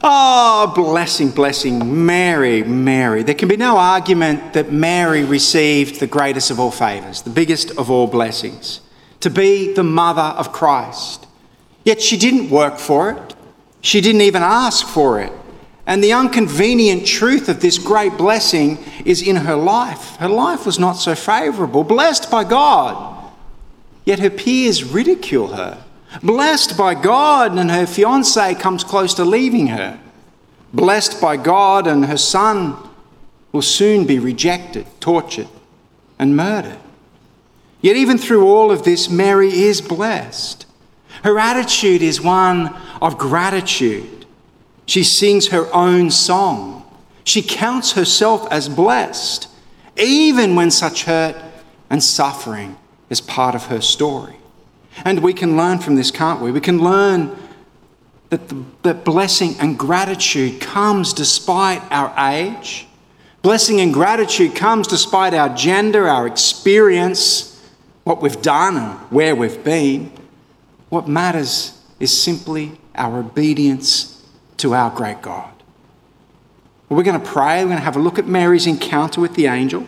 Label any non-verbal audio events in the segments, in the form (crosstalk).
Oh, blessing, blessing, Mary, Mary. There can be no argument that Mary received the greatest of all favours, the biggest of all blessings, to be the mother of Christ. Yet she didn't work for it, she didn't even ask for it. And the inconvenient truth of this great blessing is in her life. Her life was not so favourable, blessed by God. Yet her peers ridicule her Blessed by God, and her fiance comes close to leaving her. Blessed by God, and her son will soon be rejected, tortured, and murdered. Yet, even through all of this, Mary is blessed. Her attitude is one of gratitude. She sings her own song. She counts herself as blessed, even when such hurt and suffering is part of her story. And we can learn from this, can't we? We can learn that, the, that blessing and gratitude comes despite our age. Blessing and gratitude comes despite our gender, our experience, what we've done, and where we've been. What matters is simply our obedience to our great God. We're going to pray. We're going to have a look at Mary's encounter with the angel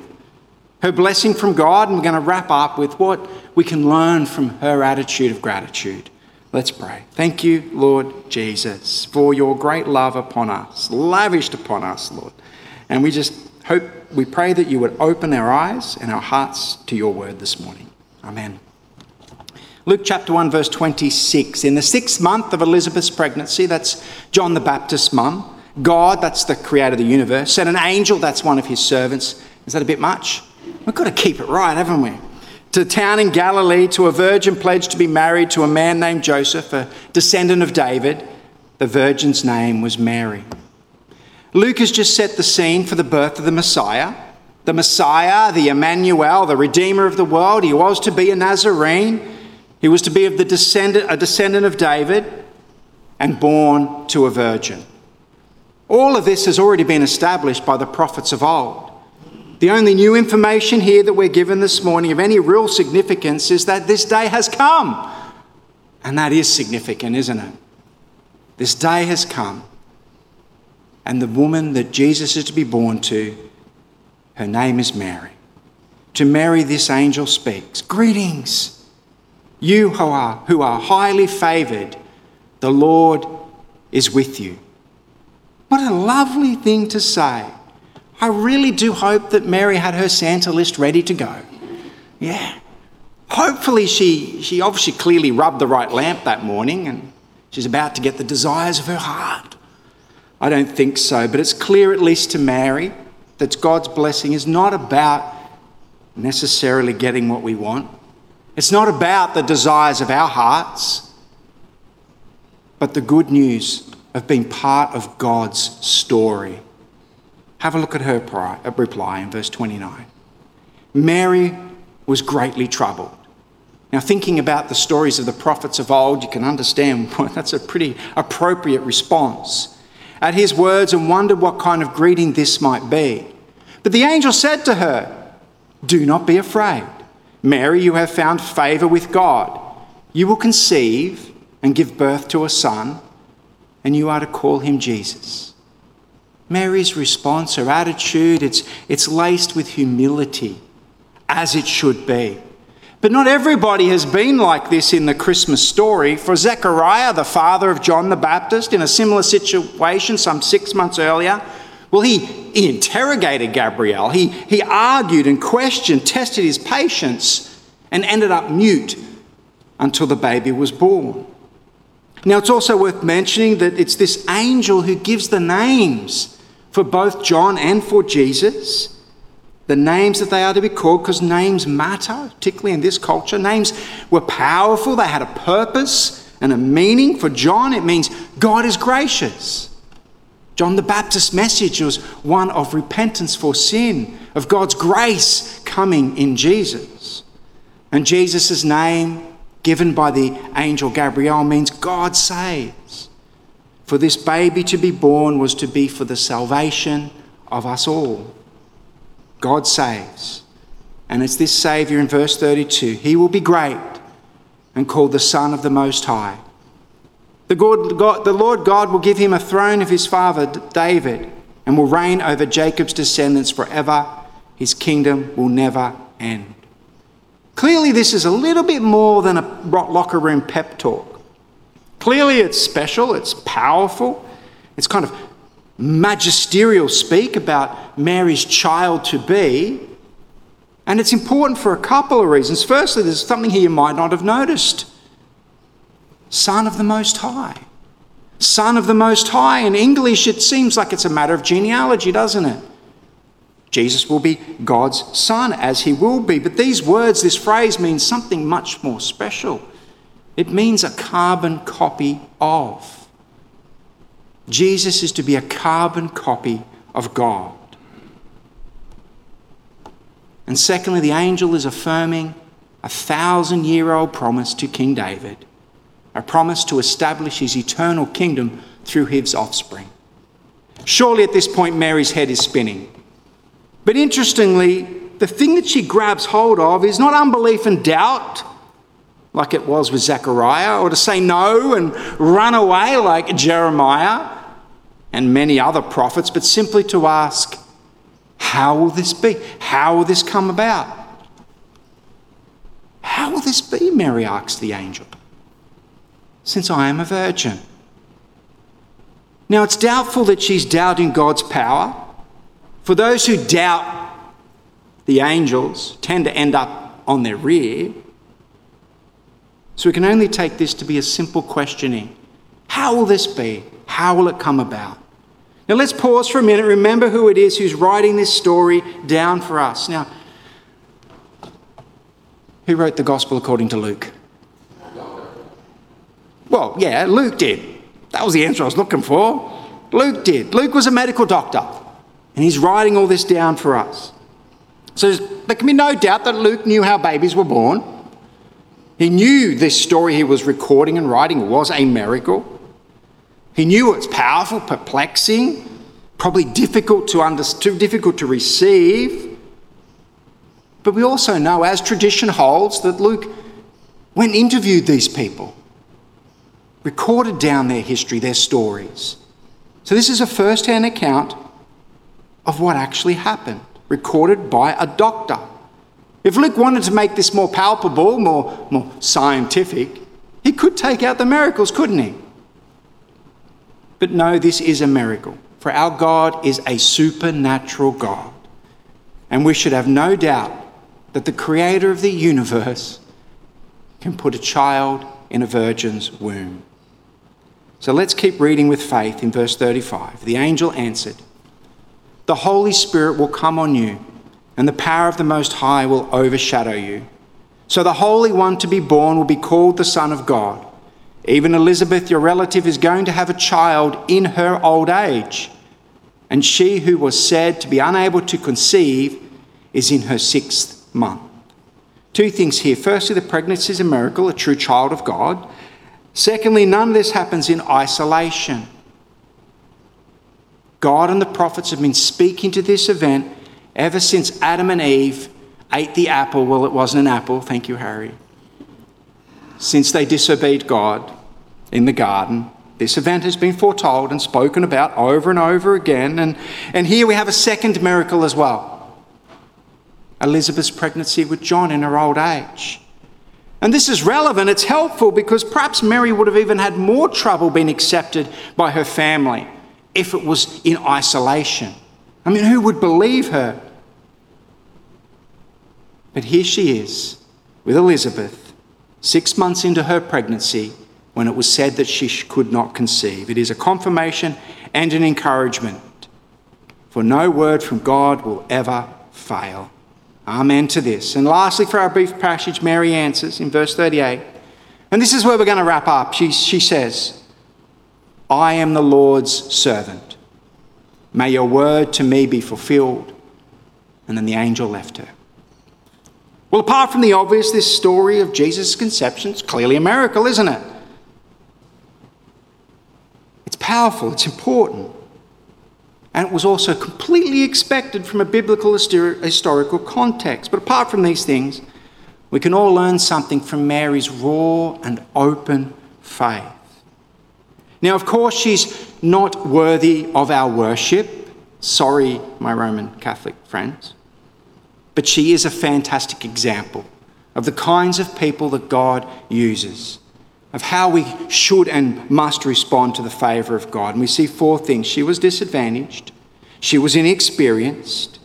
her blessing from God, and we're going to wrap up with what we can learn from her attitude of gratitude. Let's pray. Thank you, Lord Jesus, for your great love upon us, lavished upon us, Lord. And we just hope, we pray that you would open our eyes and our hearts to your word this morning. Amen. Luke chapter 1, verse 26. In the sixth month of Elizabeth's pregnancy, that's John the Baptist's mum, God, that's the creator of the universe, sent an angel, that's one of his servants. Is that a bit much? We've got to keep it right, haven't we? To a town in Galilee, to a virgin pledged to be married to a man named Joseph, a descendant of David. The virgin's name was Mary. Luke has just set the scene for the birth of the Messiah. The Messiah, the Emmanuel, the Redeemer of the world. He was to be a Nazarene. He was to be of the descendant, a descendant of David and born to a virgin. All of this has already been established by the prophets of old. The only new information here that we're given this morning of any real significance is that this day has come. And that is significant, isn't it? This day has come. And the woman that Jesus is to be born to, her name is Mary. To Mary, this angel speaks Greetings, you who are, who are highly favored, the Lord is with you. What a lovely thing to say. I really do hope that Mary had her Santa list ready to go. Yeah. Hopefully, she, she obviously clearly rubbed the right lamp that morning and she's about to get the desires of her heart. I don't think so, but it's clear, at least to Mary, that God's blessing is not about necessarily getting what we want. It's not about the desires of our hearts, but the good news of being part of God's story. Have a look at her uh, reply in verse 29. Mary was greatly troubled. Now, thinking about the stories of the prophets of old, you can understand (laughs) that's a pretty appropriate response. At his words, and wondered what kind of greeting this might be. But the angel said to her, Do not be afraid. Mary, you have found favour with God. You will conceive and give birth to a son, and you are to call him Jesus. Mary's response, her attitude, it's, it's laced with humility, as it should be. But not everybody has been like this in the Christmas story. For Zechariah, the father of John the Baptist, in a similar situation some six months earlier, well, he, he interrogated Gabriel. He, he argued and questioned, tested his patience, and ended up mute until the baby was born. Now, it's also worth mentioning that it's this angel who gives the names for both John and for Jesus, the names that they are to be called, because names matter, particularly in this culture. Names were powerful, they had a purpose and a meaning. For John, it means God is gracious. John the Baptist's message was one of repentance for sin, of God's grace coming in Jesus. And Jesus' name, given by the angel Gabriel, means God saves. For this baby to be born was to be for the salvation of us all. God saves. And it's this Saviour in verse 32 He will be great and called the Son of the Most High. The, God, the Lord God will give him a throne of his father David and will reign over Jacob's descendants forever. His kingdom will never end. Clearly, this is a little bit more than a locker room pep talk. Clearly, it's special, it's powerful, it's kind of magisterial speak about Mary's child to be. And it's important for a couple of reasons. Firstly, there's something here you might not have noticed Son of the Most High. Son of the Most High. In English, it seems like it's a matter of genealogy, doesn't it? Jesus will be God's Son, as he will be. But these words, this phrase, means something much more special. It means a carbon copy of. Jesus is to be a carbon copy of God. And secondly, the angel is affirming a thousand year old promise to King David, a promise to establish his eternal kingdom through his offspring. Surely at this point, Mary's head is spinning. But interestingly, the thing that she grabs hold of is not unbelief and doubt, like it was with Zechariah, or to say no and run away like Jeremiah and many other prophets, but simply to ask, how will this be? How will this come about? How will this be? Mary asks the angel. Since I am a virgin. Now, it's doubtful that she's doubting God's power. For those who doubt the angels tend to end up on their rear. So we can only take this to be a simple questioning How will this be? How will it come about? Now let's pause for a minute. Remember who it is who's writing this story down for us. Now, who wrote the Gospel according to Luke? Well, yeah, Luke did. That was the answer I was looking for. Luke did. Luke was a medical doctor, and he's writing all this down for us. So there can be no doubt that Luke knew how babies were born. He knew this story he was recording and writing was a miracle. He knew it's powerful, perplexing, probably difficult to understand, difficult to receive. But we also know, as tradition holds, that Luke went and interviewed these people, recorded down their history, their stories. So this is a first hand account of what actually happened, recorded by a doctor. If Luke wanted to make this more palpable, more, more scientific, he could take out the miracles, couldn't he? But no, this is a miracle, for our God is a supernatural God. And we should have no doubt that the creator of the universe can put a child in a virgin's womb. So let's keep reading with faith in verse 35. The angel answered, The Holy Spirit will come on you, and the power of the Most High will overshadow you. So the Holy One to be born will be called the Son of God. Even Elizabeth, your relative, is going to have a child in her old age. And she who was said to be unable to conceive is in her sixth month. Two things here. Firstly, the pregnancy is a miracle, a true child of God. Secondly, none of this happens in isolation. God and the prophets have been speaking to this event ever since Adam and Eve ate the apple. Well, it wasn't an apple. Thank you, Harry since they disobeyed God in the garden. This event has been foretold and spoken about over and over again. And, and here we have a second miracle as well Elizabeth's pregnancy with John in her old age. And this is relevant, it's helpful because perhaps Mary would have even had more trouble being accepted by her family if it was in isolation. I mean, who would believe her? But here she is with Elizabeth six months into her pregnancy when it was said that she could not conceive. It is a confirmation and an encouragement, for no word from God will ever fail. Amen to this. And lastly, for our brief passage, Mary answers in verse 38. And this is where we're going to wrap up. She, she says, I am the Lord's servant. May your word to me be fulfilled. And then the angel left her. Well, apart from the obvious, this story of Jesus' conception is clearly a miracle, isn't it? It's powerful, it's important. And it was also completely expected from a biblical historical context. But apart from these things, we can all learn something from Mary's raw and open faith. Now, of course, she's not worthy of our worship. Sorry, my Roman Catholic friends. But she is a fantastic example of the kinds of people that God uses, of how we should and must respond to the favour of God. And we see four things she was disadvantaged, she was inexperienced,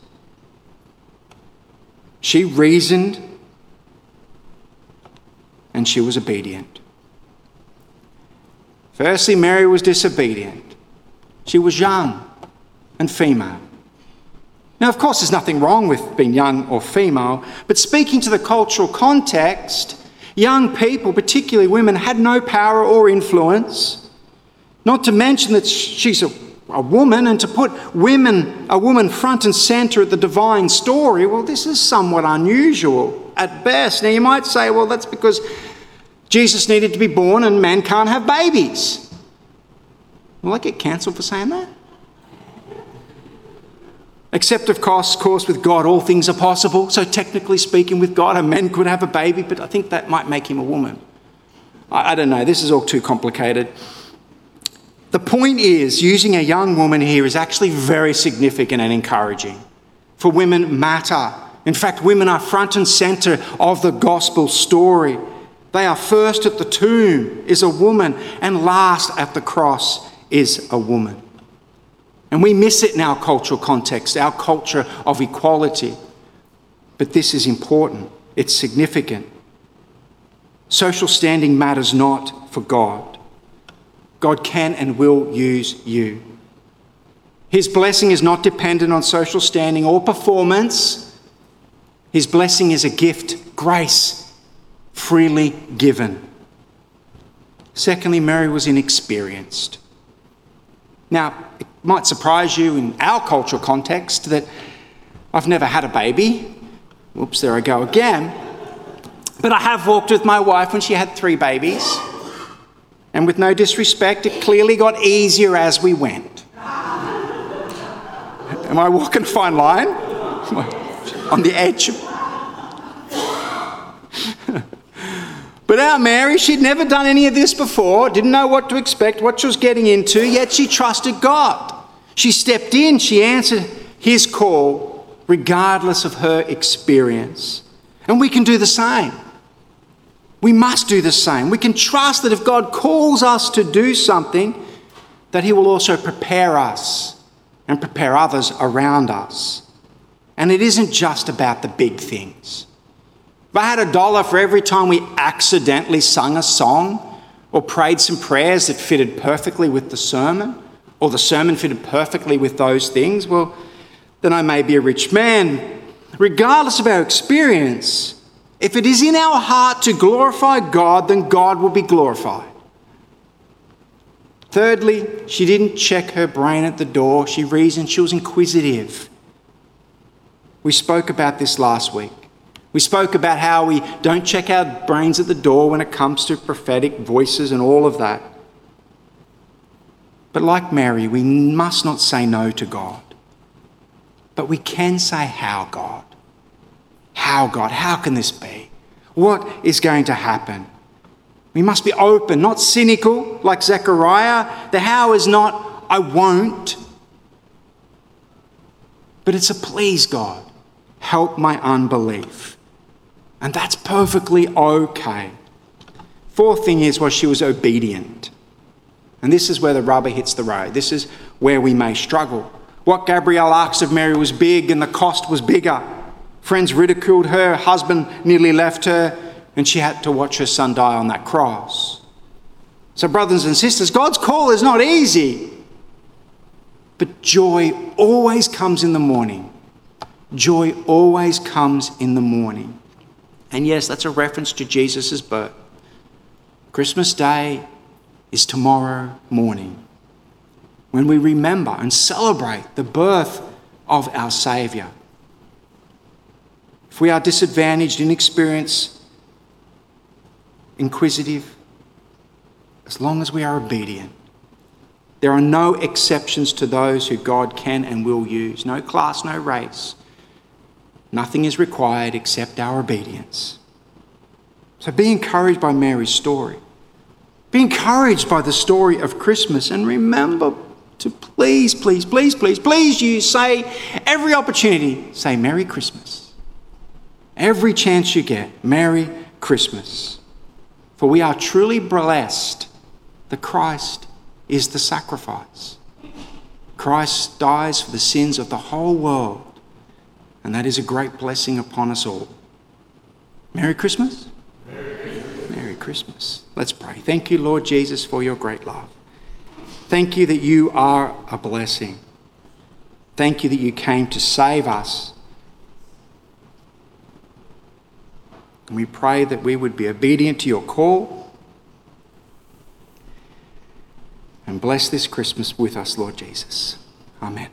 she reasoned, and she was obedient. Firstly, Mary was disobedient. She was young and female. Now, of course, there's nothing wrong with being young or female, but speaking to the cultural context, young people, particularly women, had no power or influence. Not to mention that she's a, a woman, and to put women, a woman front and centre at the divine story, well, this is somewhat unusual at best. Now, you might say, well, that's because Jesus needed to be born and man can't have babies. Will I get cancelled for saying that? Except, of course, of course, with God, all things are possible. So, technically speaking, with God, a man could have a baby, but I think that might make him a woman. I, I don't know. This is all too complicated. The point is, using a young woman here is actually very significant and encouraging. For women matter. In fact, women are front and centre of the gospel story. They are first at the tomb is a woman, and last at the cross is a woman. And we miss it in our cultural context, our culture of equality. But this is important, it's significant. Social standing matters not for God. God can and will use you. His blessing is not dependent on social standing or performance. His blessing is a gift, grace, freely given. Secondly, Mary was inexperienced. Now, it might surprise you in our cultural context that I've never had a baby. Whoops, there I go again. But I have walked with my wife when she had three babies. And with no disrespect, it clearly got easier as we went. Am I walking a fine line? (laughs) On the edge But our Mary, she'd never done any of this before, didn't know what to expect, what she was getting into, yet she trusted God. She stepped in, she answered his call, regardless of her experience. And we can do the same. We must do the same. We can trust that if God calls us to do something, that He will also prepare us and prepare others around us. And it isn't just about the big things. If I had a dollar for every time we accidentally sung a song or prayed some prayers that fitted perfectly with the sermon, or the sermon fitted perfectly with those things, well, then I may be a rich man. Regardless of our experience, if it is in our heart to glorify God, then God will be glorified. Thirdly, she didn't check her brain at the door. She reasoned, she was inquisitive. We spoke about this last week. We spoke about how we don't check our brains at the door when it comes to prophetic voices and all of that. But like Mary, we must not say no to God. But we can say, How, God? How, God? How can this be? What is going to happen? We must be open, not cynical like Zechariah. The how is not, I won't. But it's a please, God. Help my unbelief. And that's perfectly okay. Fourth thing is, well, she was obedient. And this is where the rubber hits the road. This is where we may struggle. What Gabriel asks of Mary was big and the cost was bigger. Friends ridiculed her husband nearly left her, and she had to watch her son die on that cross. So, brothers and sisters, God's call is not easy. But joy always comes in the morning. Joy always comes in the morning. And yes, that's a reference to Jesus' birth. Christmas Day is tomorrow morning when we remember and celebrate the birth of our Saviour. If we are disadvantaged, inexperienced, inquisitive, as long as we are obedient, there are no exceptions to those who God can and will use. No class, no race. Nothing is required except our obedience. So be encouraged by Mary's story. Be encouraged by the story of Christmas and remember to please, please, please, please, please you say every opportunity, say Merry Christmas. Every chance you get, Merry Christmas. For we are truly blessed that Christ is the sacrifice. Christ dies for the sins of the whole world, and that is a great blessing upon us all. Merry Christmas. Merry Christmas. Merry Christmas. Let's pray. Thank you, Lord Jesus, for your great love. Thank you that you are a blessing. Thank you that you came to save us. And we pray that we would be obedient to your call. And bless this Christmas with us, Lord Jesus. Amen.